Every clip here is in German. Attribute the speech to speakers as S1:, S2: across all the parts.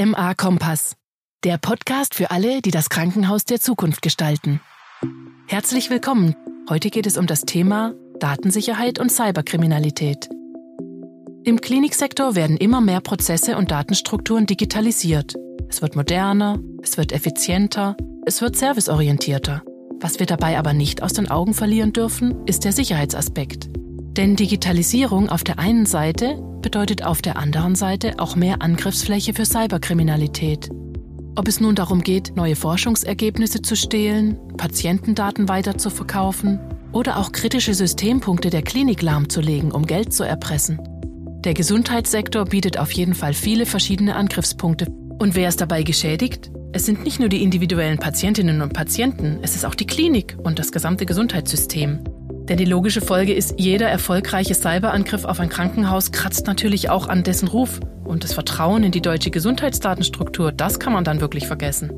S1: KMA Kompass, der Podcast für alle, die das Krankenhaus der Zukunft gestalten. Herzlich willkommen. Heute geht es um das Thema Datensicherheit und Cyberkriminalität. Im Kliniksektor werden immer mehr Prozesse und Datenstrukturen digitalisiert. Es wird moderner, es wird effizienter, es wird serviceorientierter. Was wir dabei aber nicht aus den Augen verlieren dürfen, ist der Sicherheitsaspekt. Denn Digitalisierung auf der einen Seite bedeutet auf der anderen Seite auch mehr Angriffsfläche für Cyberkriminalität. Ob es nun darum geht, neue Forschungsergebnisse zu stehlen, Patientendaten weiterzuverkaufen oder auch kritische Systempunkte der Klinik lahmzulegen, um Geld zu erpressen. Der Gesundheitssektor bietet auf jeden Fall viele verschiedene Angriffspunkte. Und wer ist dabei geschädigt? Es sind nicht nur die individuellen Patientinnen und Patienten, es ist auch die Klinik und das gesamte Gesundheitssystem. Denn die logische Folge ist, jeder erfolgreiche Cyberangriff auf ein Krankenhaus kratzt natürlich auch an dessen Ruf. Und das Vertrauen in die deutsche Gesundheitsdatenstruktur, das kann man dann wirklich vergessen.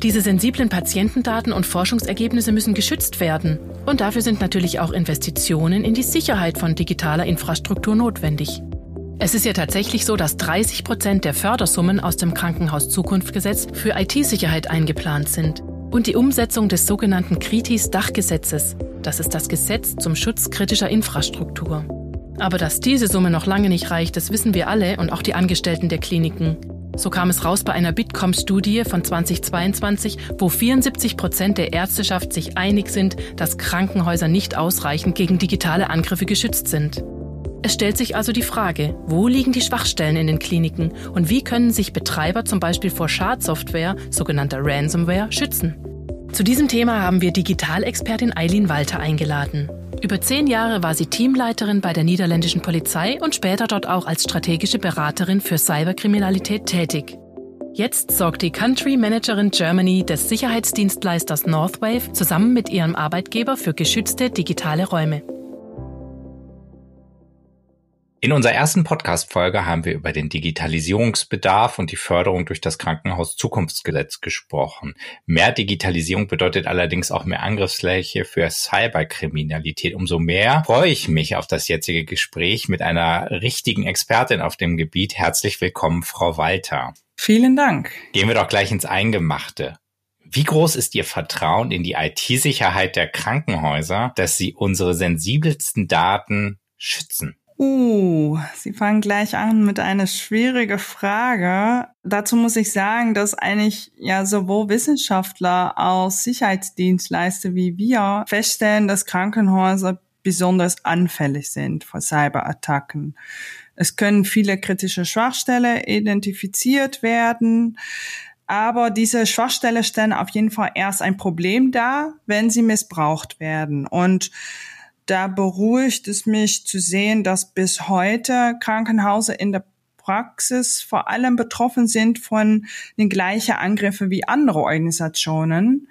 S1: Diese sensiblen Patientendaten und Forschungsergebnisse müssen geschützt werden. Und dafür sind natürlich auch Investitionen in die Sicherheit von digitaler Infrastruktur notwendig. Es ist ja tatsächlich so, dass 30 Prozent der Fördersummen aus dem Krankenhaus Zukunftsgesetz für IT-Sicherheit eingeplant sind. Und die Umsetzung des sogenannten Kritis-Dachgesetzes, das ist das Gesetz zum Schutz kritischer Infrastruktur. Aber dass diese Summe noch lange nicht reicht, das wissen wir alle und auch die Angestellten der Kliniken. So kam es raus bei einer Bitkom-Studie von 2022, wo 74 Prozent der Ärzteschaft sich einig sind, dass Krankenhäuser nicht ausreichend gegen digitale Angriffe geschützt sind. Es stellt sich also die Frage, wo liegen die Schwachstellen in den Kliniken und wie können sich Betreiber zum Beispiel vor Schadsoftware, sogenannter Ransomware, schützen? Zu diesem Thema haben wir Digitalexpertin Eileen Walter eingeladen. Über zehn Jahre war sie Teamleiterin bei der niederländischen Polizei und später dort auch als strategische Beraterin für Cyberkriminalität tätig. Jetzt sorgt die Country Managerin Germany des Sicherheitsdienstleisters Northwave zusammen mit ihrem Arbeitgeber für geschützte digitale Räume.
S2: In unserer ersten Podcast-Folge haben wir über den Digitalisierungsbedarf und die Förderung durch das Krankenhaus Zukunftsgesetz gesprochen. Mehr Digitalisierung bedeutet allerdings auch mehr Angriffsfläche für Cyberkriminalität. Umso mehr freue ich mich auf das jetzige Gespräch mit einer richtigen Expertin auf dem Gebiet. Herzlich willkommen, Frau Walter.
S3: Vielen Dank.
S2: Gehen wir doch gleich ins Eingemachte. Wie groß ist Ihr Vertrauen in die IT-Sicherheit der Krankenhäuser, dass sie unsere sensibelsten Daten schützen?
S3: Uh, Sie fangen gleich an mit einer schwierigen Frage. Dazu muss ich sagen, dass eigentlich ja sowohl Wissenschaftler als Sicherheitsdienstleister wie wir feststellen, dass Krankenhäuser besonders anfällig sind vor Cyberattacken. Es können viele kritische Schwachstellen identifiziert werden. Aber diese Schwachstellen stellen auf jeden Fall erst ein Problem dar, wenn sie missbraucht werden. Und da beruhigt es mich zu sehen, dass bis heute Krankenhäuser in der Praxis vor allem betroffen sind von den gleichen Angriffen wie andere Organisationen.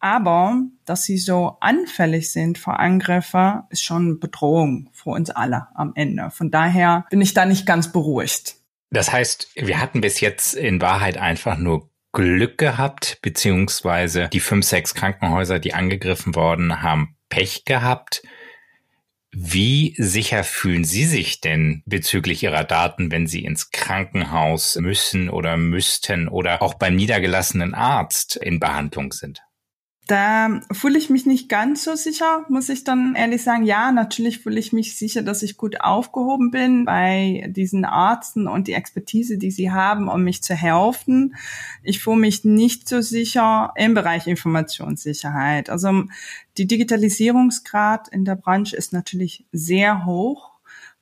S3: Aber dass sie so anfällig sind vor Angriffen, ist schon eine Bedrohung für uns alle am Ende. Von daher bin ich da nicht ganz beruhigt.
S2: Das heißt, wir hatten bis jetzt in Wahrheit einfach nur Glück gehabt, beziehungsweise die fünf, sechs Krankenhäuser, die angegriffen worden, haben Pech gehabt. Wie sicher fühlen Sie sich denn bezüglich Ihrer Daten, wenn Sie ins Krankenhaus müssen oder müssten oder auch beim niedergelassenen Arzt in Behandlung sind?
S3: Da fühle ich mich nicht ganz so sicher, muss ich dann ehrlich sagen. Ja, natürlich fühle ich mich sicher, dass ich gut aufgehoben bin bei diesen Ärzten und die Expertise, die sie haben, um mich zu helfen. Ich fühle mich nicht so sicher im Bereich Informationssicherheit. Also die Digitalisierungsgrad in der Branche ist natürlich sehr hoch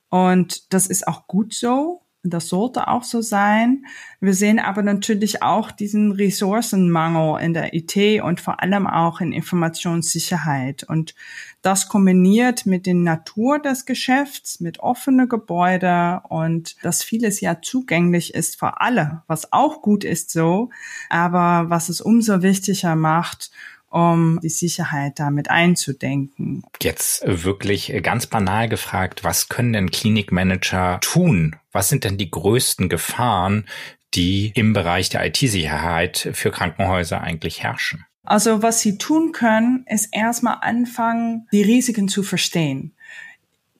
S3: und das ist auch gut so. Das sollte auch so sein. Wir sehen aber natürlich auch diesen Ressourcenmangel in der IT und vor allem auch in Informationssicherheit. Und das kombiniert mit der Natur des Geschäfts, mit offene Gebäude und dass vieles ja zugänglich ist für alle, was auch gut ist so, aber was es umso wichtiger macht, um die Sicherheit damit einzudenken.
S2: Jetzt wirklich ganz banal gefragt, was können denn Klinikmanager tun? Was sind denn die größten Gefahren, die im Bereich der IT-Sicherheit für Krankenhäuser eigentlich herrschen?
S3: Also was sie tun können, ist erstmal anfangen, die Risiken zu verstehen.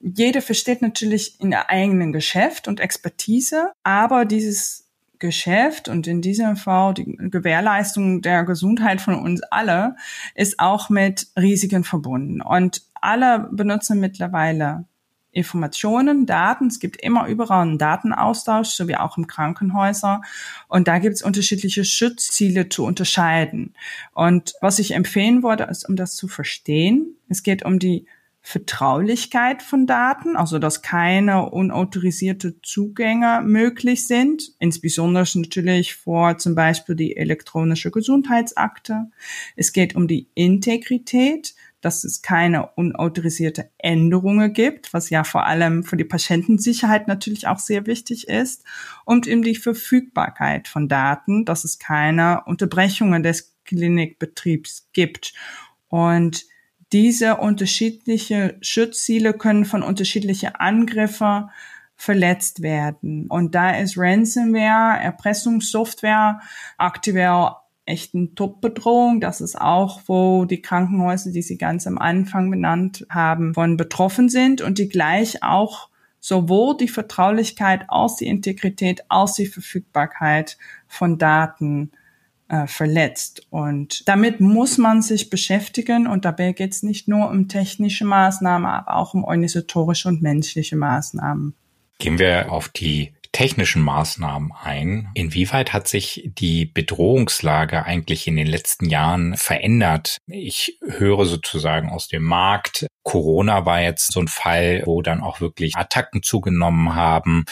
S3: Jeder versteht natürlich in der eigenen Geschäft und Expertise, aber dieses Geschäft und in diesem Fall die Gewährleistung der Gesundheit von uns alle ist auch mit Risiken verbunden. Und alle benutzen mittlerweile Informationen, Daten. Es gibt immer überall einen Datenaustausch, so wie auch im Krankenhäuser. Und da gibt es unterschiedliche Schutzziele zu unterscheiden. Und was ich empfehlen würde, ist, um das zu verstehen, es geht um die Vertraulichkeit von Daten, also dass keine unautorisierte Zugänge möglich sind, insbesondere natürlich vor zum Beispiel die elektronische Gesundheitsakte. Es geht um die Integrität, dass es keine unautorisierte Änderungen gibt, was ja vor allem für die Patientensicherheit natürlich auch sehr wichtig ist, und um die Verfügbarkeit von Daten, dass es keine Unterbrechungen des Klinikbetriebs gibt. Und diese unterschiedliche Schutzziele können von unterschiedlichen Angriffen verletzt werden. Und da ist Ransomware, Erpressungssoftware aktuell echt eine Top-Bedrohung. Das ist auch, wo die Krankenhäuser, die Sie ganz am Anfang benannt haben, von betroffen sind und die gleich auch sowohl die Vertraulichkeit als die Integrität als die Verfügbarkeit von Daten äh, verletzt. Und damit muss man sich beschäftigen und dabei geht es nicht nur um technische Maßnahmen, aber auch um organisatorische und menschliche Maßnahmen.
S2: Gehen wir auf die technischen Maßnahmen ein. Inwieweit hat sich die Bedrohungslage eigentlich in den letzten Jahren verändert? Ich höre sozusagen aus dem Markt, Corona war jetzt so ein Fall, wo dann auch wirklich Attacken zugenommen haben,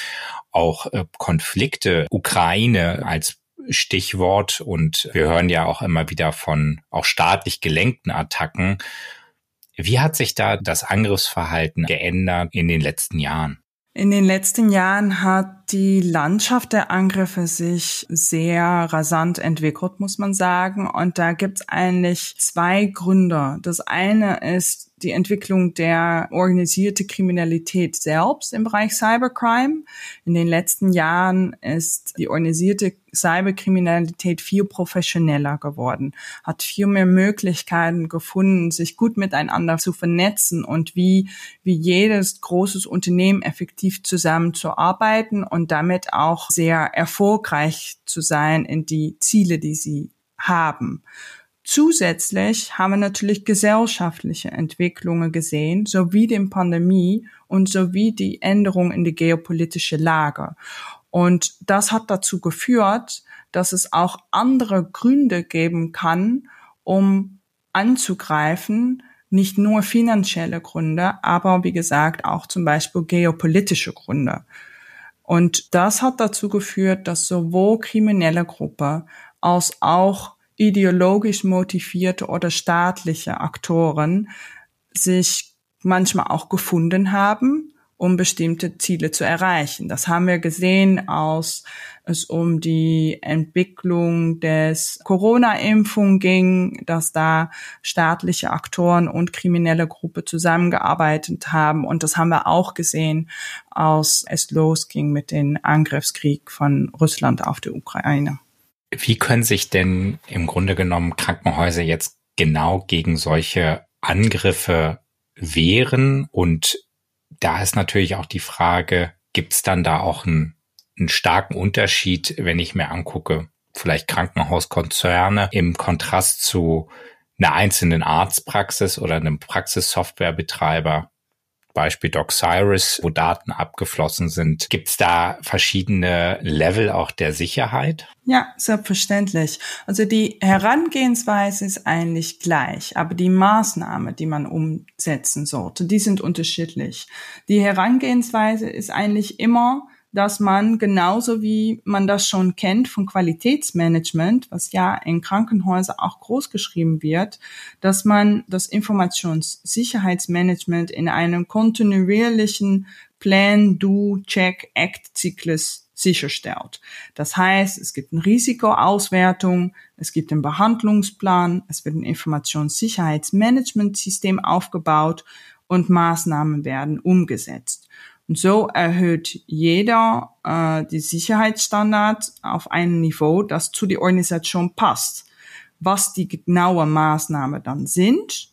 S2: auch äh, Konflikte, Ukraine als Stichwort und wir hören ja auch immer wieder von auch staatlich gelenkten Attacken. Wie hat sich da das Angriffsverhalten geändert in den letzten Jahren?
S3: In den letzten Jahren hat die Landschaft der Angriffe sich sehr rasant entwickelt, muss man sagen. Und da gibt es eigentlich zwei Gründe. Das eine ist die Entwicklung der organisierte Kriminalität selbst im Bereich Cybercrime. In den letzten Jahren ist die organisierte Cyberkriminalität viel professioneller geworden, hat viel mehr Möglichkeiten gefunden, sich gut miteinander zu vernetzen und wie, wie jedes großes Unternehmen effektiv zusammenzuarbeiten und damit auch sehr erfolgreich zu sein in die Ziele, die sie haben. Zusätzlich haben wir natürlich gesellschaftliche Entwicklungen gesehen, sowie die Pandemie und sowie die Änderung in die geopolitische Lage. Und das hat dazu geführt, dass es auch andere Gründe geben kann, um anzugreifen, nicht nur finanzielle Gründe, aber wie gesagt auch zum Beispiel geopolitische Gründe. Und das hat dazu geführt, dass sowohl kriminelle Gruppe als auch ideologisch motivierte oder staatliche Aktoren sich manchmal auch gefunden haben, um bestimmte Ziele zu erreichen. Das haben wir gesehen, als es um die Entwicklung des Corona-Impfung ging, dass da staatliche Aktoren und kriminelle Gruppe zusammengearbeitet haben. Und das haben wir auch gesehen, als es losging mit dem Angriffskrieg von Russland auf die Ukraine.
S2: Wie können sich denn im Grunde genommen Krankenhäuser jetzt genau gegen solche Angriffe wehren? Und da ist natürlich auch die Frage, gibt es dann da auch einen, einen starken Unterschied, wenn ich mir angucke, vielleicht Krankenhauskonzerne im Kontrast zu einer einzelnen Arztpraxis oder einem Praxissoftwarebetreiber? Beispiel DocCyrus, wo Daten abgeflossen sind. Gibt es da verschiedene Level auch der Sicherheit?
S3: Ja, selbstverständlich. Also die Herangehensweise ist eigentlich gleich, aber die Maßnahmen, die man umsetzen sollte, die sind unterschiedlich. Die Herangehensweise ist eigentlich immer dass man genauso wie man das schon kennt von Qualitätsmanagement, was ja in Krankenhäusern auch groß geschrieben wird, dass man das Informationssicherheitsmanagement in einem kontinuierlichen Plan, Do, Check, Act Zyklus sicherstellt. Das heißt, es gibt eine Risikoauswertung, es gibt einen Behandlungsplan, es wird ein Informationssicherheitsmanagementsystem aufgebaut und Maßnahmen werden umgesetzt. Und so erhöht jeder äh, die Sicherheitsstandards auf ein Niveau, das zu der Organisation passt. Was die genaue Maßnahme dann sind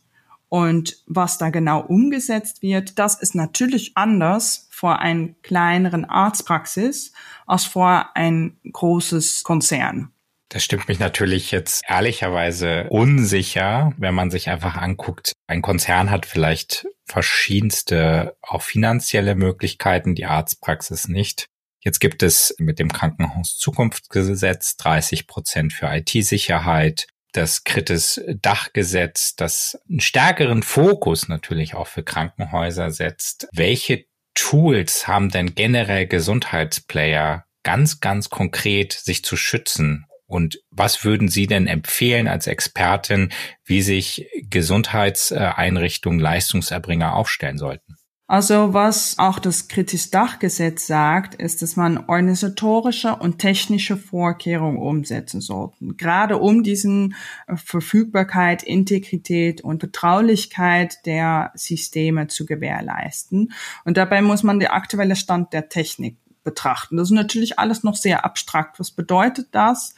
S3: Und was da genau umgesetzt wird, das ist natürlich anders vor einer kleineren Arztpraxis als vor ein großes Konzern.
S2: Das stimmt mich natürlich jetzt ehrlicherweise unsicher, wenn man sich einfach anguckt, ein Konzern hat vielleicht verschiedenste auch finanzielle Möglichkeiten, die Arztpraxis nicht. Jetzt gibt es mit dem Krankenhaus Zukunftsgesetz 30 Prozent für IT-Sicherheit, das Kritis Dachgesetz, das einen stärkeren Fokus natürlich auch für Krankenhäuser setzt. Welche Tools haben denn generell Gesundheitsplayer ganz, ganz konkret sich zu schützen und was würden Sie denn empfehlen als Expertin, wie sich Gesundheitseinrichtungen, Leistungserbringer aufstellen sollten?
S3: Also was auch das Kritis Dachgesetz sagt, ist, dass man organisatorische und technische Vorkehrungen umsetzen sollte. Gerade um diesen äh, Verfügbarkeit, Integrität und Vertraulichkeit der Systeme zu gewährleisten. Und dabei muss man den aktuellen Stand der Technik betrachten. Das ist natürlich alles noch sehr abstrakt. Was bedeutet das?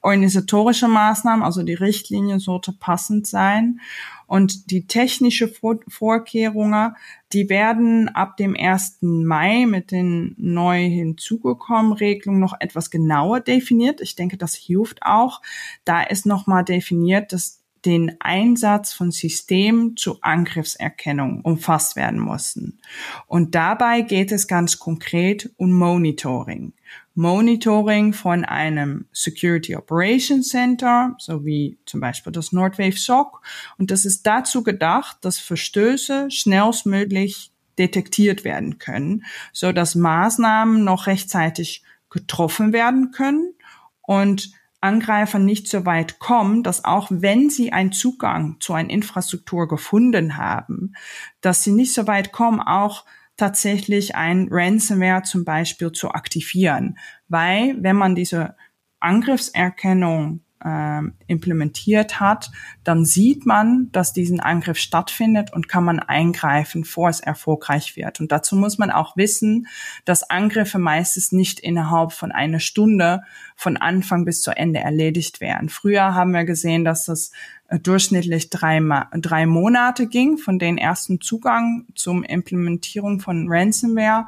S3: Organisatorische Maßnahmen, also die Richtlinie sollte passend sein. Und die technische Vor Vorkehrungen, die werden ab dem 1. Mai mit den neu hinzugekommenen Regelungen noch etwas genauer definiert. Ich denke, das hilft auch. Da ist nochmal definiert, dass den Einsatz von Systemen zur Angriffserkennung umfasst werden mussten. Und dabei geht es ganz konkret um Monitoring. Monitoring von einem Security Operations Center, so wie zum Beispiel das Nordwave SOC. Und das ist dazu gedacht, dass Verstöße schnellstmöglich detektiert werden können, so dass Maßnahmen noch rechtzeitig getroffen werden können und Angreifer nicht so weit kommen, dass auch wenn sie einen Zugang zu einer Infrastruktur gefunden haben, dass sie nicht so weit kommen, auch tatsächlich ein Ransomware zum Beispiel zu aktivieren. Weil wenn man diese Angriffserkennung äh, implementiert hat, dann sieht man, dass diesen Angriff stattfindet und kann man eingreifen, vor es erfolgreich wird. Und dazu muss man auch wissen, dass Angriffe meistens nicht innerhalb von einer Stunde von Anfang bis zu Ende erledigt werden. Früher haben wir gesehen, dass das durchschnittlich drei, drei Monate ging von den ersten Zugang zum Implementierung von Ransomware.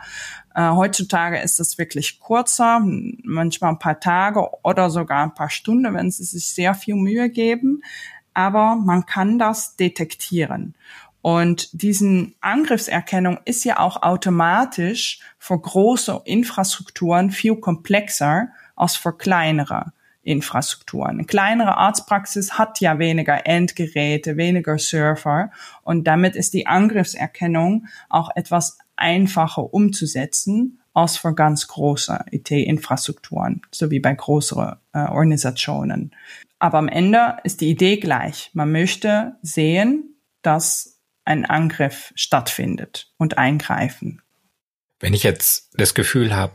S3: Äh, heutzutage ist das wirklich kurzer, manchmal ein paar Tage oder sogar ein paar Stunden, wenn sie sich sehr viel Mühe geben. Aber man kann das detektieren. Und diesen Angriffserkennung ist ja auch automatisch für große Infrastrukturen viel komplexer als für kleinere. Infrastrukturen. Eine kleinere Arztpraxis hat ja weniger Endgeräte, weniger Server und damit ist die Angriffserkennung auch etwas einfacher umzusetzen als für ganz große IT-Infrastrukturen, so wie bei größeren äh, Organisationen. Aber am Ende ist die Idee gleich. Man möchte sehen, dass ein Angriff stattfindet und eingreifen.
S2: Wenn ich jetzt das Gefühl habe,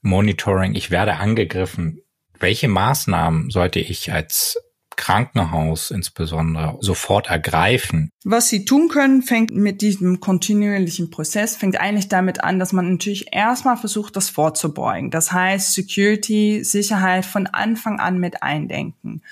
S2: Monitoring, ich werde angegriffen, welche Maßnahmen sollte ich als Krankenhaus insbesondere sofort ergreifen?
S3: Was Sie tun können, fängt mit diesem kontinuierlichen Prozess, fängt eigentlich damit an, dass man natürlich erstmal versucht, das vorzubeugen. Das heißt, Security, Sicherheit von Anfang an mit eindenken.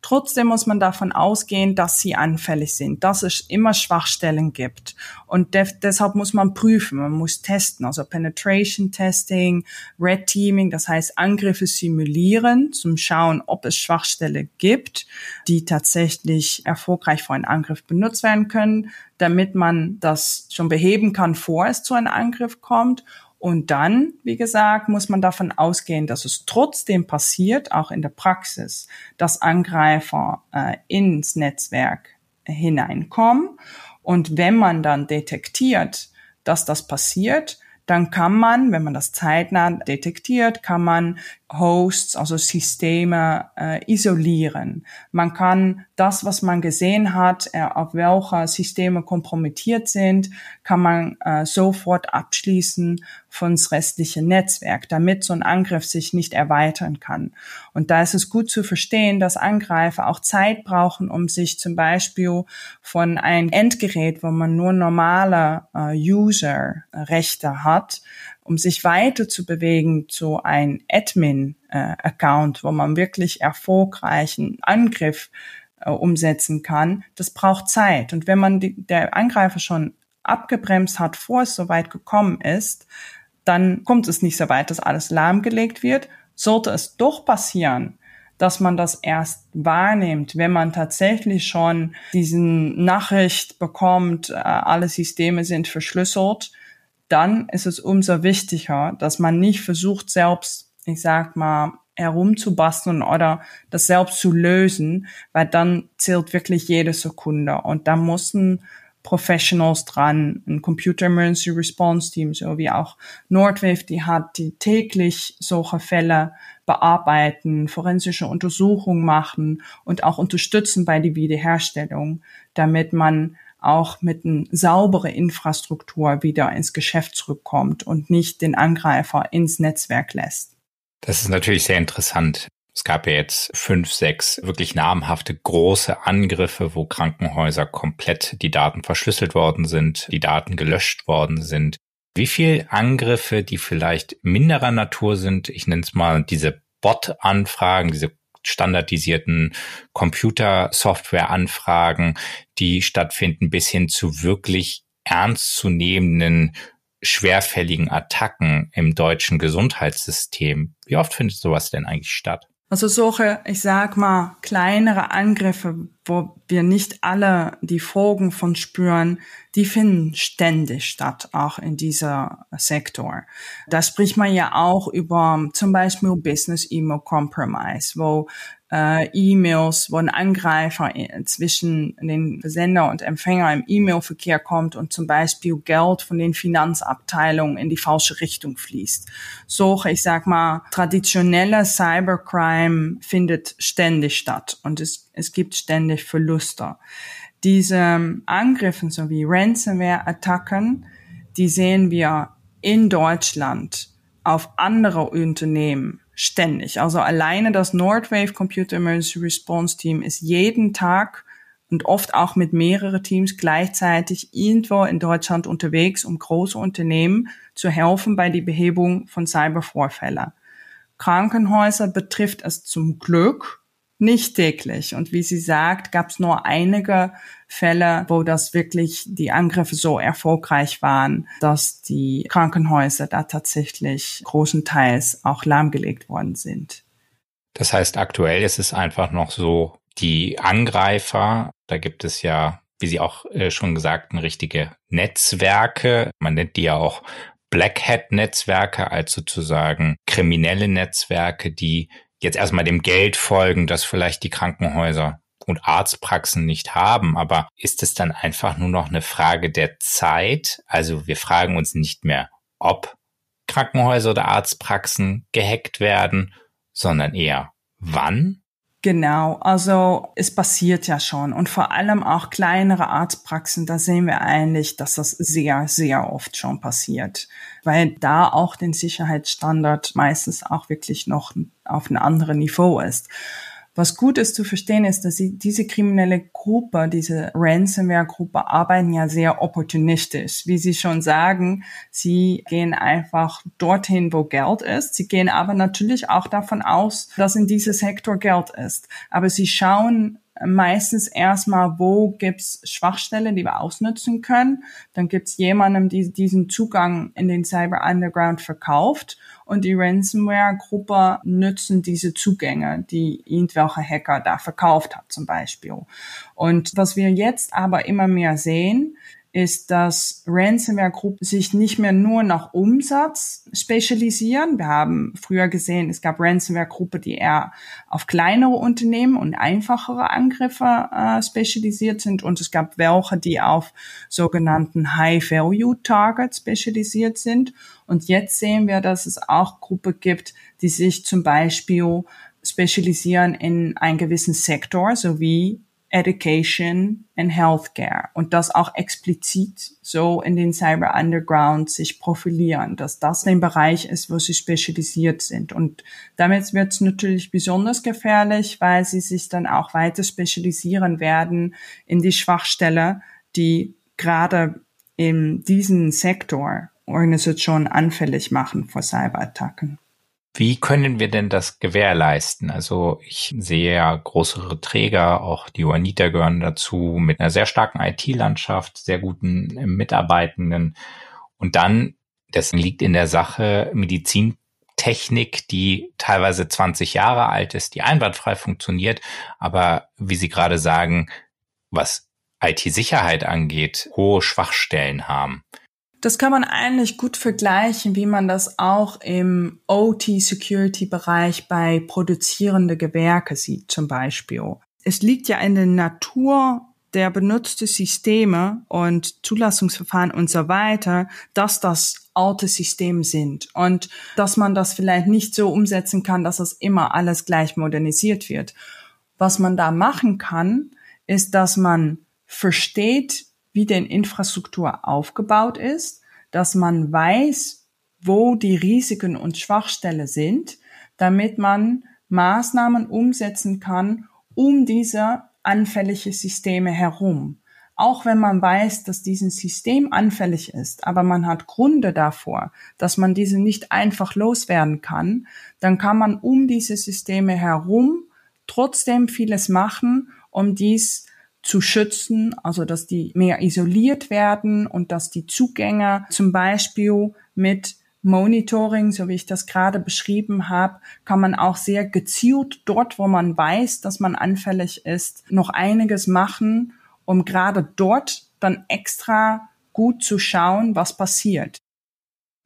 S3: Trotzdem muss man davon ausgehen, dass sie anfällig sind, dass es immer Schwachstellen gibt. Und deshalb muss man prüfen, man muss testen, also Penetration Testing, Red Teaming, das heißt Angriffe simulieren, zum Schauen, ob es Schwachstelle gibt, die tatsächlich erfolgreich für einen Angriff benutzt werden können, damit man das schon beheben kann, vor es zu einem Angriff kommt und dann, wie gesagt, muss man davon ausgehen, dass es trotzdem passiert, auch in der Praxis, dass Angreifer äh, ins Netzwerk hineinkommen. Und wenn man dann detektiert, dass das passiert, dann kann man, wenn man das zeitnah detektiert, kann man Hosts, also Systeme äh, isolieren. Man kann das, was man gesehen hat, äh, auf welche Systeme kompromittiert sind, kann man äh, sofort abschließen von das restliche Netzwerk, damit so ein Angriff sich nicht erweitern kann. Und da ist es gut zu verstehen, dass Angreifer auch Zeit brauchen, um sich zum Beispiel von einem Endgerät, wo man nur normale äh, User-Rechte hat, um sich weiter zu bewegen zu ein Admin-Account, wo man wirklich erfolgreichen Angriff äh, umsetzen kann, das braucht Zeit. Und wenn man die, der Angreifer schon abgebremst hat, vor es so weit gekommen ist, dann kommt es nicht so weit, dass alles lahmgelegt wird. Sollte es doch passieren, dass man das erst wahrnimmt, wenn man tatsächlich schon diesen Nachricht bekommt, äh, alle Systeme sind verschlüsselt, dann ist es umso wichtiger, dass man nicht versucht, selbst, ich sag mal, herumzubasteln oder das selbst zu lösen, weil dann zählt wirklich jede Sekunde und da müssen Professionals dran, ein Computer Emergency Response Team, so wie auch Nordwave, die hat, die täglich solche Fälle bearbeiten, forensische Untersuchungen machen und auch unterstützen bei der Wiederherstellung, damit man auch mit einer sauberen Infrastruktur wieder ins Geschäft zurückkommt und nicht den Angreifer ins Netzwerk lässt.
S2: Das ist natürlich sehr interessant. Es gab ja jetzt fünf, sechs wirklich namhafte große Angriffe, wo Krankenhäuser komplett die Daten verschlüsselt worden sind, die Daten gelöscht worden sind. Wie viel Angriffe, die vielleicht minderer Natur sind, ich nenne es mal diese Bot-Anfragen, diese standardisierten Computer-Software-Anfragen, die stattfinden, bis hin zu wirklich ernstzunehmenden schwerfälligen Attacken im deutschen Gesundheitssystem. Wie oft findet sowas denn eigentlich statt?
S3: Also solche, ich sag mal, kleinere Angriffe, wo wir nicht alle die Folgen von spüren, die finden ständig statt, auch in dieser Sektor. Da spricht man ja auch über zum Beispiel Business Email Compromise, wo äh, E-Mails, wo ein Angreifer zwischen den Sender und Empfänger im E-Mail-Verkehr kommt und zum Beispiel Geld von den Finanzabteilungen in die falsche Richtung fließt. So, ich sag mal, traditionelle Cybercrime findet ständig statt und es, es gibt ständig Verluste. Diese Angriffe sowie Ransomware-Attacken, die sehen wir in Deutschland auf andere Unternehmen ständig. Also alleine das Nordwave Computer Emergency Response Team ist jeden Tag und oft auch mit mehreren Teams gleichzeitig irgendwo in Deutschland unterwegs, um große Unternehmen zu helfen bei der Behebung von Cybervorfällen. Krankenhäuser betrifft es zum Glück nicht täglich. Und wie sie sagt, gab es nur einige Fälle, wo das wirklich die Angriffe so erfolgreich waren, dass die Krankenhäuser da tatsächlich großenteils auch lahmgelegt worden sind.
S2: Das heißt, aktuell ist es einfach noch so, die Angreifer, da gibt es ja, wie Sie auch äh, schon gesagt, richtige Netzwerke. Man nennt die ja auch Black Hat Netzwerke, als sozusagen kriminelle Netzwerke, die jetzt erstmal dem Geld folgen, das vielleicht die Krankenhäuser und Arztpraxen nicht haben. Aber ist es dann einfach nur noch eine Frage der Zeit? Also wir fragen uns nicht mehr, ob Krankenhäuser oder Arztpraxen gehackt werden, sondern eher wann?
S3: Genau, also es passiert ja schon und vor allem auch kleinere Arztpraxen, da sehen wir eigentlich, dass das sehr, sehr oft schon passiert, weil da auch den Sicherheitsstandard meistens auch wirklich noch auf einem anderen Niveau ist. Was gut ist zu verstehen ist, dass sie, diese kriminelle Gruppe, diese Ransomware-Gruppe arbeiten ja sehr opportunistisch. Wie Sie schon sagen, sie gehen einfach dorthin, wo Geld ist. Sie gehen aber natürlich auch davon aus, dass in diesem Sektor Geld ist. Aber sie schauen meistens erstmal, wo gibt's Schwachstellen, die wir ausnutzen können. Dann gibt's jemandem, die diesen Zugang in den Cyber Underground verkauft und die Ransomware-Gruppe nutzen diese Zugänge, die irgendwelche Hacker da verkauft hat zum Beispiel. Und was wir jetzt aber immer mehr sehen, ist, dass Ransomware-Gruppen sich nicht mehr nur nach Umsatz spezialisieren. Wir haben früher gesehen, es gab Ransomware-Gruppen, die eher auf kleinere Unternehmen und einfachere Angriffe äh, spezialisiert sind und es gab welche, die auf sogenannten High-Value-Targets spezialisiert sind. Und jetzt sehen wir, dass es auch Gruppen gibt, die sich zum Beispiel spezialisieren in einen gewissen Sektor, sowie Education and Healthcare und das auch explizit so in den Cyber Underground sich profilieren, dass das ein Bereich ist, wo sie spezialisiert sind. Und damit wird es natürlich besonders gefährlich, weil sie sich dann auch weiter spezialisieren werden in die Schwachstelle, die gerade in diesem Sektor Organisationen anfällig machen vor Cyberattacken.
S2: Wie können wir denn das gewährleisten? Also ich sehe ja größere Träger, auch die Juanita gehören dazu, mit einer sehr starken IT-Landschaft, sehr guten Mitarbeitenden. Und dann, das liegt in der Sache, Medizintechnik, die teilweise 20 Jahre alt ist, die einwandfrei funktioniert, aber wie Sie gerade sagen, was IT-Sicherheit angeht, hohe Schwachstellen haben.
S3: Das kann man eigentlich gut vergleichen, wie man das auch im OT-Security-Bereich bei produzierende Gewerke sieht, zum Beispiel. Es liegt ja in der Natur der benutzte Systeme und Zulassungsverfahren und so weiter, dass das alte Systeme sind und dass man das vielleicht nicht so umsetzen kann, dass es immer alles gleich modernisiert wird. Was man da machen kann, ist, dass man versteht, wie denn Infrastruktur aufgebaut ist, dass man weiß, wo die Risiken und Schwachstellen sind, damit man Maßnahmen umsetzen kann, um diese anfällige Systeme herum. Auch wenn man weiß, dass dieses System anfällig ist, aber man hat Gründe davor, dass man diese nicht einfach loswerden kann, dann kann man um diese Systeme herum trotzdem vieles machen, um dies zu schützen, also dass die mehr isoliert werden und dass die Zugänge zum Beispiel mit Monitoring, so wie ich das gerade beschrieben habe, kann man auch sehr gezielt dort, wo man weiß, dass man anfällig ist, noch einiges machen, um gerade dort dann extra gut zu schauen, was passiert.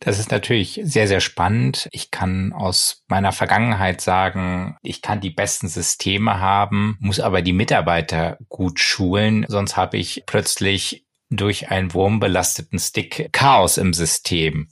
S2: Das ist natürlich sehr, sehr spannend. Ich kann aus meiner Vergangenheit sagen, ich kann die besten Systeme haben, muss aber die Mitarbeiter gut schulen, sonst habe ich plötzlich durch einen wurmbelasteten Stick Chaos im System.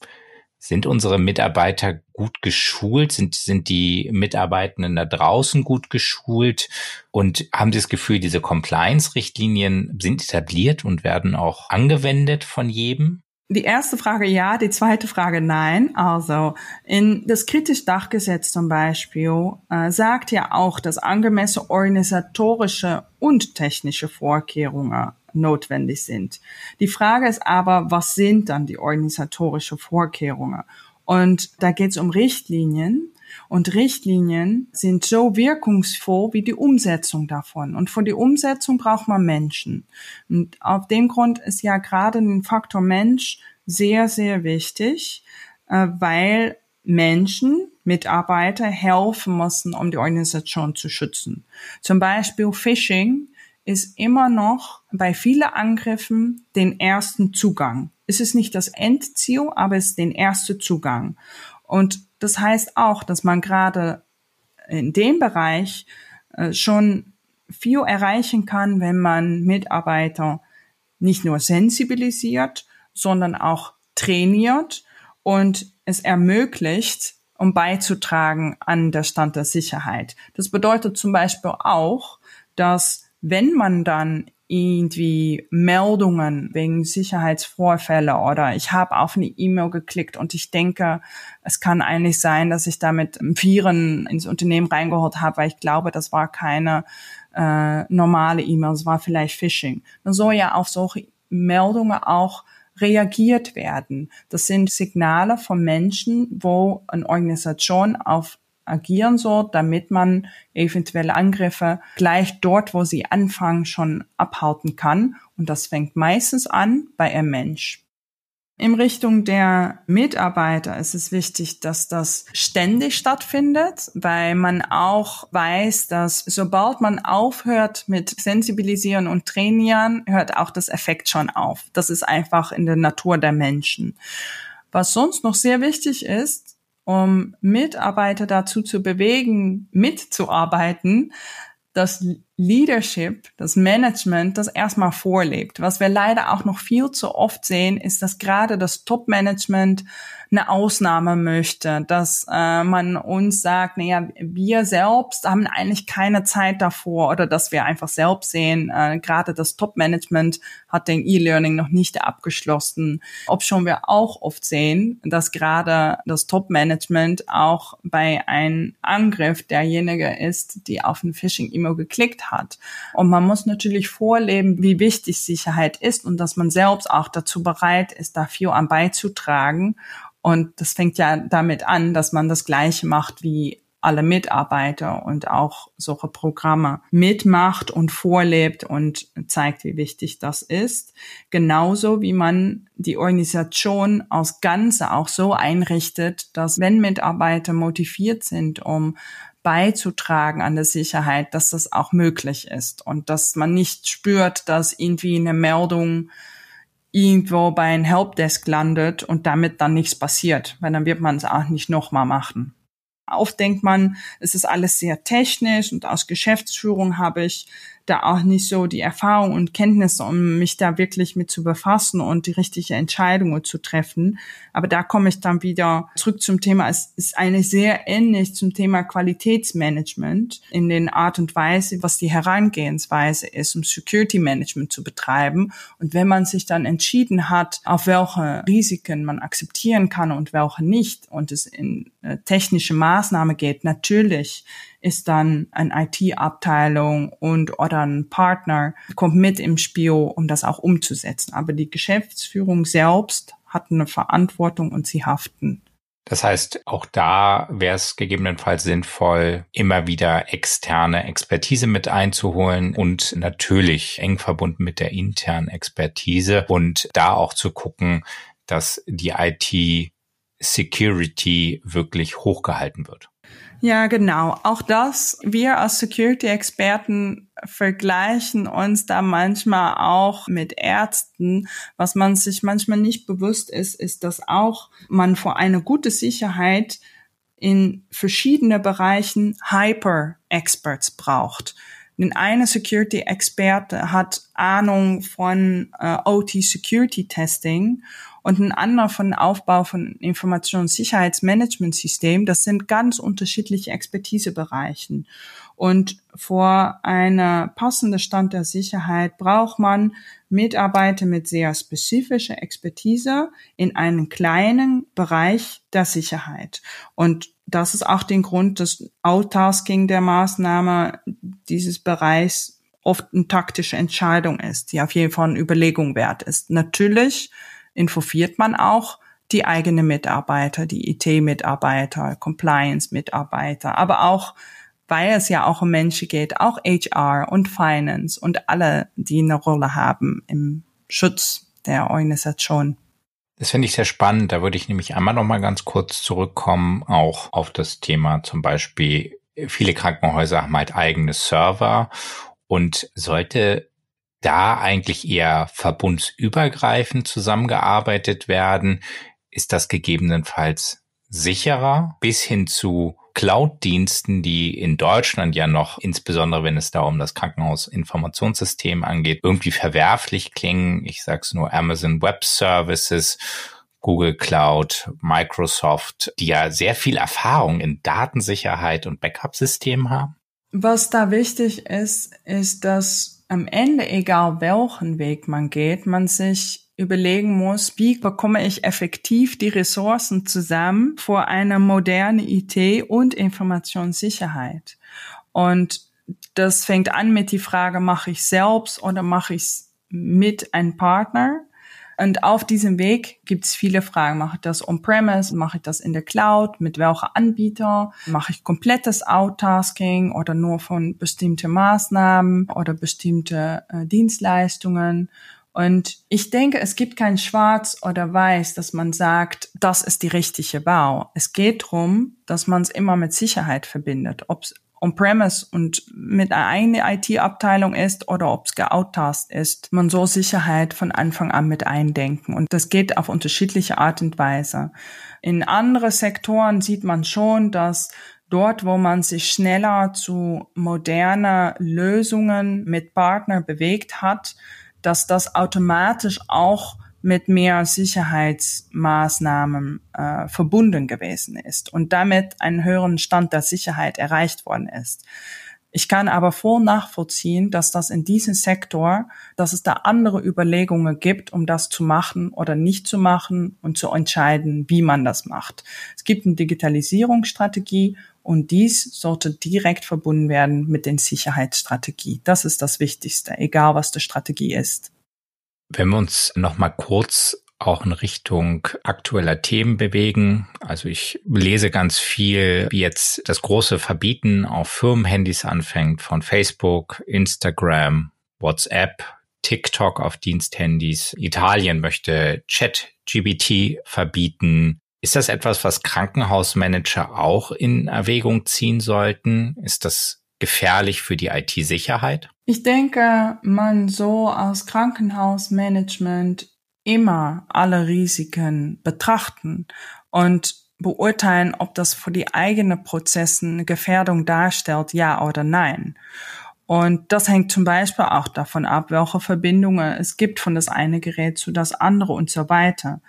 S2: Sind unsere Mitarbeiter gut geschult? Sind, sind die Mitarbeitenden da draußen gut geschult? Und haben Sie das Gefühl, diese Compliance-Richtlinien sind etabliert und werden auch angewendet von jedem?
S3: Die erste Frage ja, die zweite Frage nein. Also in das kritisch Dachgesetz zum Beispiel äh, sagt ja auch, dass angemessene organisatorische und technische Vorkehrungen notwendig sind. Die Frage ist aber, was sind dann die organisatorische Vorkehrungen? Und da geht es um Richtlinien, und Richtlinien sind so wirkungsvoll wie die Umsetzung davon. Und für die Umsetzung braucht man Menschen. Und auf dem Grund ist ja gerade ein Faktor Mensch sehr, sehr wichtig, äh, weil Menschen, Mitarbeiter helfen müssen, um die Organisation zu schützen. Zum Beispiel Phishing ist immer noch bei vielen Angriffen den ersten Zugang. Es ist nicht das Endziel, aber es ist den ersten Zugang. Und das heißt auch, dass man gerade in dem Bereich äh, schon viel erreichen kann, wenn man Mitarbeiter nicht nur sensibilisiert, sondern auch trainiert und es ermöglicht, um beizutragen an der Stand der Sicherheit. Das bedeutet zum Beispiel auch, dass wenn man dann irgendwie Meldungen wegen Sicherheitsvorfälle oder ich habe auf eine E-Mail geklickt und ich denke, es kann eigentlich sein, dass ich damit Viren ins Unternehmen reingeholt habe, weil ich glaube, das war keine äh, normale E-Mail, es war vielleicht Phishing. Dann soll ja auf solche Meldungen auch reagiert werden. Das sind Signale von Menschen, wo eine Organisation auf agieren soll, damit man eventuelle Angriffe gleich dort, wo sie anfangen, schon abhalten kann. Und das fängt meistens an bei einem Mensch. In Richtung der Mitarbeiter ist es wichtig, dass das ständig stattfindet, weil man auch weiß, dass sobald man aufhört mit Sensibilisieren und Trainieren, hört auch das Effekt schon auf. Das ist einfach in der Natur der Menschen. Was sonst noch sehr wichtig ist, um Mitarbeiter dazu zu bewegen, mitzuarbeiten, das Leadership, das Management, das erstmal vorlebt. Was wir leider auch noch viel zu oft sehen, ist, dass gerade das Top-Management eine Ausnahme möchte, dass äh, man uns sagt, naja, wir selbst haben eigentlich keine Zeit davor oder dass wir einfach selbst sehen, äh, gerade das Top-Management hat den E-Learning noch nicht abgeschlossen. Ob schon wir auch oft sehen, dass gerade das Top-Management auch bei einem Angriff derjenige ist, die auf ein Phishing-E-Mail geklickt hat. Und man muss natürlich vorleben, wie wichtig Sicherheit ist und dass man selbst auch dazu bereit ist, dafür an beizutragen Und das fängt ja damit an, dass man das Gleiche macht wie alle Mitarbeiter und auch solche Programme mitmacht und vorlebt und zeigt, wie wichtig das ist. Genauso wie man die Organisation als Ganze auch so einrichtet, dass wenn Mitarbeiter motiviert sind, um beizutragen an der Sicherheit, dass das auch möglich ist und dass man nicht spürt, dass irgendwie eine Meldung irgendwo bei einem Helpdesk landet und damit dann nichts passiert, weil dann wird man es auch nicht nochmal machen. Oft denkt man, es ist alles sehr technisch und aus Geschäftsführung habe ich da auch nicht so die Erfahrung und Kenntnisse, um mich da wirklich mit zu befassen und die richtige Entscheidung zu treffen. Aber da komme ich dann wieder zurück zum Thema. Es ist eine sehr ähnlich zum Thema Qualitätsmanagement in den Art und Weise, was die Herangehensweise ist, um Security Management zu betreiben. Und wenn man sich dann entschieden hat, auf welche Risiken man akzeptieren kann und welche nicht und es in äh, technische Maßnahme geht, natürlich ist dann eine IT-Abteilung und oder ein Partner kommt mit im Spiel, um das auch umzusetzen. Aber die Geschäftsführung selbst hat eine Verantwortung und sie haften.
S2: Das heißt, auch da wäre es gegebenenfalls sinnvoll, immer wieder externe Expertise mit einzuholen und natürlich eng verbunden mit der internen Expertise und da auch zu gucken, dass die IT Security wirklich hochgehalten wird.
S3: Ja, genau. Auch das, wir als Security-Experten vergleichen uns da manchmal auch mit Ärzten. Was man sich manchmal nicht bewusst ist, ist, dass auch man vor eine gute Sicherheit in verschiedene Bereichen Hyper-Experts braucht. Denn eine Security-Experte hat Ahnung von äh, OT-Security-Testing und ein anderer von Aufbau von Informationssicherheitsmanagementsystem. Das sind ganz unterschiedliche Expertisebereichen. Und vor einer passenden Stand der Sicherheit braucht man Mitarbeiter mit sehr spezifischer Expertise in einem kleinen Bereich der Sicherheit. Und das ist auch den Grund, dass Outtasking der Maßnahme dieses Bereichs oft eine taktische Entscheidung ist, die auf jeden Fall eine Überlegung wert ist. Natürlich informiert man auch die eigenen Mitarbeiter, die IT-Mitarbeiter, Compliance-Mitarbeiter, aber auch, weil es ja auch um Menschen geht, auch HR und Finance und alle, die eine Rolle haben im Schutz der Organisation.
S2: Das finde ich sehr spannend. Da würde ich nämlich einmal noch mal ganz kurz zurückkommen, auch auf das Thema zum Beispiel, viele Krankenhäuser haben halt eigene Server und sollte da eigentlich eher verbundsübergreifend zusammengearbeitet werden? Ist das gegebenenfalls sicherer bis hin zu Cloud-Diensten, die in Deutschland ja noch, insbesondere wenn es da um das Krankenhausinformationssystem angeht, irgendwie verwerflich klingen. Ich sage es nur Amazon Web Services, Google Cloud, Microsoft, die ja sehr viel Erfahrung in Datensicherheit und Backup-Systemen haben.
S3: Was da wichtig ist, ist, dass am Ende, egal welchen Weg man geht, man sich überlegen muss, wie bekomme ich effektiv die Ressourcen zusammen vor einer moderne IT und Informationssicherheit. Und das fängt an mit die Frage, mache ich selbst oder mache ich es mit einem Partner? Und auf diesem Weg gibt es viele Fragen. Mache ich das on-premise? Mache ich das in der Cloud? Mit welcher Anbieter? Mache ich komplettes Outtasking oder nur von bestimmten Maßnahmen oder bestimmte äh, Dienstleistungen? Und ich denke, es gibt kein Schwarz oder Weiß, dass man sagt, das ist die richtige Bau. Es geht darum, dass man es immer mit Sicherheit verbindet. Ob on-premise und mit einer eigenen IT-Abteilung ist oder ob es geouttaskt ist. Man soll Sicherheit von Anfang an mit eindenken und das geht auf unterschiedliche Art und Weise. In andere Sektoren sieht man schon, dass dort, wo man sich schneller zu moderner Lösungen mit Partner bewegt hat, dass das automatisch auch mit mehr Sicherheitsmaßnahmen äh, verbunden gewesen ist und damit einen höheren Stand der Sicherheit erreicht worden ist. Ich kann aber voll nachvollziehen, dass das in diesem Sektor, dass es da andere Überlegungen gibt, um das zu machen oder nicht zu machen und zu entscheiden, wie man das macht. Es gibt eine Digitalisierungsstrategie und dies sollte direkt verbunden werden mit den Sicherheitsstrategie. Das ist das Wichtigste, egal was die Strategie ist.
S2: Wenn wir uns noch mal kurz auch in Richtung aktueller Themen bewegen. Also ich lese ganz viel, wie jetzt das große Verbieten auf Firmenhandys anfängt von Facebook, Instagram, WhatsApp, TikTok auf Diensthandys. Italien möchte Chat-GBT verbieten. Ist das etwas, was Krankenhausmanager auch in Erwägung ziehen sollten? Ist das gefährlich für die IT-Sicherheit?
S3: Ich denke, man so als Krankenhausmanagement immer alle Risiken betrachten und beurteilen, ob das für die eigenen Prozessen eine Gefährdung darstellt, ja oder nein. Und das hängt zum Beispiel auch davon ab, welche Verbindungen es gibt von das eine Gerät zu das andere und so weiter.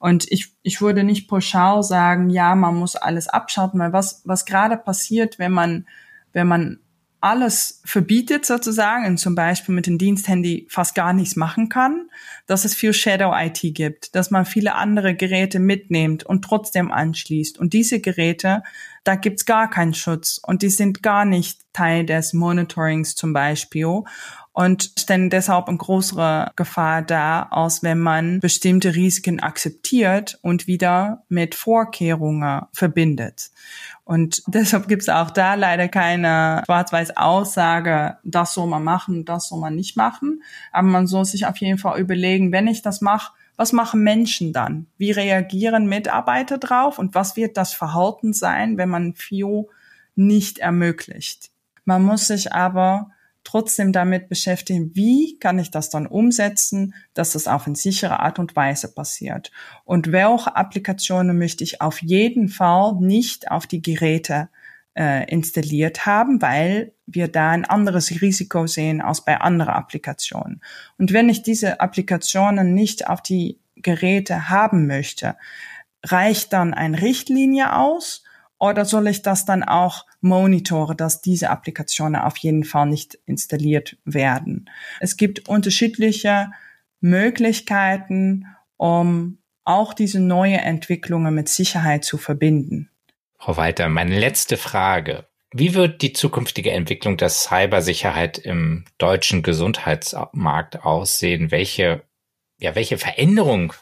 S3: Und ich, ich würde nicht pauschal sagen, ja, man muss alles abschalten, weil was, was gerade passiert, wenn man, wenn man alles verbietet sozusagen und zum Beispiel mit dem Diensthandy fast gar nichts machen kann, dass es viel Shadow IT gibt, dass man viele andere Geräte mitnimmt und trotzdem anschließt. Und diese Geräte, da gibt's gar keinen Schutz und die sind gar nicht Teil des Monitorings zum Beispiel und stellen deshalb eine größere Gefahr dar, als wenn man bestimmte Risiken akzeptiert und wieder mit Vorkehrungen verbindet. Und deshalb gibt es auch da leider keine schwarz-weiß Aussage, das soll man machen, das soll man nicht machen. Aber man soll sich auf jeden Fall überlegen, wenn ich das mache, was machen Menschen dann? Wie reagieren Mitarbeiter drauf? Und was wird das Verhalten sein, wenn man FIO nicht ermöglicht? Man muss sich aber trotzdem damit beschäftigen, wie kann ich das dann umsetzen, dass das auf eine sichere Art und Weise passiert. Und welche Applikationen möchte ich auf jeden Fall nicht auf die Geräte äh, installiert haben, weil wir da ein anderes Risiko sehen als bei anderen Applikationen. Und wenn ich diese Applikationen nicht auf die Geräte haben möchte, reicht dann eine Richtlinie aus oder soll ich das dann auch monitore, dass diese Applikationen auf jeden Fall nicht installiert werden? Es gibt unterschiedliche Möglichkeiten, um auch diese neue Entwicklungen mit Sicherheit zu verbinden.
S2: Frau Weiter, meine letzte Frage. Wie wird die zukünftige Entwicklung der Cybersicherheit im deutschen Gesundheitsmarkt aussehen? Welche, ja, welche Veränderung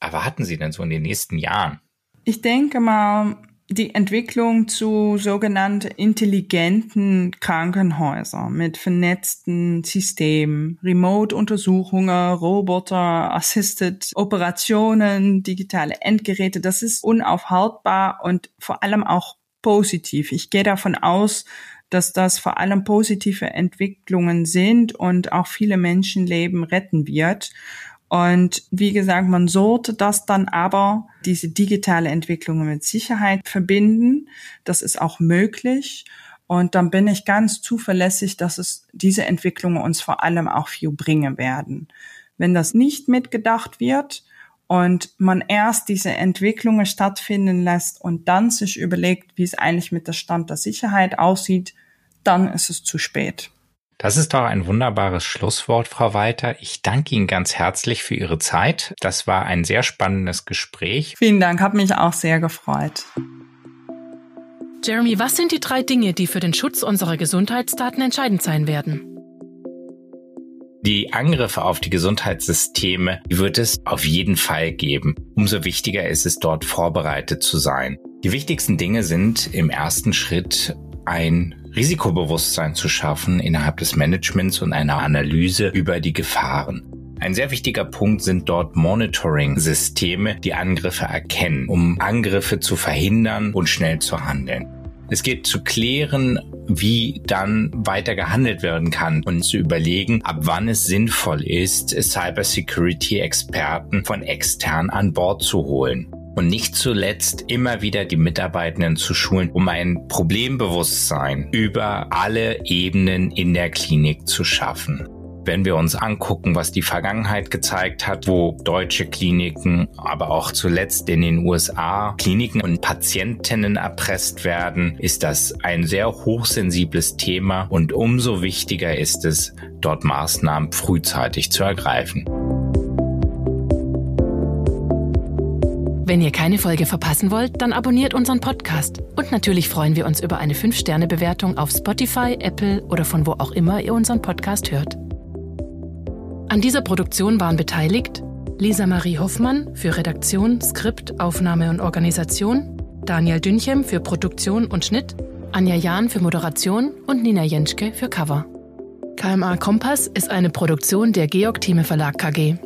S2: erwarten Sie denn so in den nächsten Jahren?
S3: Ich denke mal, die Entwicklung zu sogenannten intelligenten Krankenhäusern mit vernetzten Systemen, Remote-Untersuchungen, Roboter-assisted Operationen, digitale Endgeräte, das ist unaufhaltbar und vor allem auch positiv. Ich gehe davon aus, dass das vor allem positive Entwicklungen sind und auch viele Menschenleben retten wird. Und wie gesagt, man sollte das dann aber, diese digitale Entwicklung mit Sicherheit verbinden. Das ist auch möglich. Und dann bin ich ganz zuverlässig, dass es diese Entwicklungen uns vor allem auch viel bringen werden. Wenn das nicht mitgedacht wird und man erst diese Entwicklungen stattfinden lässt und dann sich überlegt, wie es eigentlich mit der Stand der Sicherheit aussieht, dann ist es zu spät.
S2: Das ist doch ein wunderbares Schlusswort, Frau Walter. Ich danke Ihnen ganz herzlich für Ihre Zeit. Das war ein sehr spannendes Gespräch.
S3: Vielen Dank, hat mich auch sehr gefreut.
S1: Jeremy, was sind die drei Dinge, die für den Schutz unserer Gesundheitsdaten entscheidend sein werden?
S2: Die Angriffe auf die Gesundheitssysteme wird es auf jeden Fall geben. Umso wichtiger ist es, dort vorbereitet zu sein. Die wichtigsten Dinge sind im ersten Schritt ein Risikobewusstsein zu schaffen innerhalb des Managements und einer Analyse über die Gefahren. Ein sehr wichtiger Punkt sind dort Monitoring-Systeme, die Angriffe erkennen, um Angriffe zu verhindern und schnell zu handeln. Es geht zu klären, wie dann weiter gehandelt werden kann und zu überlegen, ab wann es sinnvoll ist, Cybersecurity-Experten von extern an Bord zu holen und nicht zuletzt immer wieder die Mitarbeitenden zu schulen, um ein Problembewusstsein über alle Ebenen in der Klinik zu schaffen. Wenn wir uns angucken, was die Vergangenheit gezeigt hat, wo deutsche Kliniken, aber auch zuletzt in den USA Kliniken und Patientinnen erpresst werden, ist das ein sehr hochsensibles Thema und umso wichtiger ist es, dort Maßnahmen frühzeitig zu ergreifen.
S1: Wenn ihr keine Folge verpassen wollt, dann abonniert unseren Podcast. Und natürlich freuen wir uns über eine 5-Sterne-Bewertung auf Spotify, Apple oder von wo auch immer ihr unseren Podcast hört. An dieser Produktion waren beteiligt Lisa Marie Hoffmann für Redaktion, Skript, Aufnahme und Organisation, Daniel Dünchem für Produktion und Schnitt, Anja Jahn für Moderation und Nina Jenschke für Cover. KMA Kompass ist eine Produktion der Georg Thieme Verlag KG.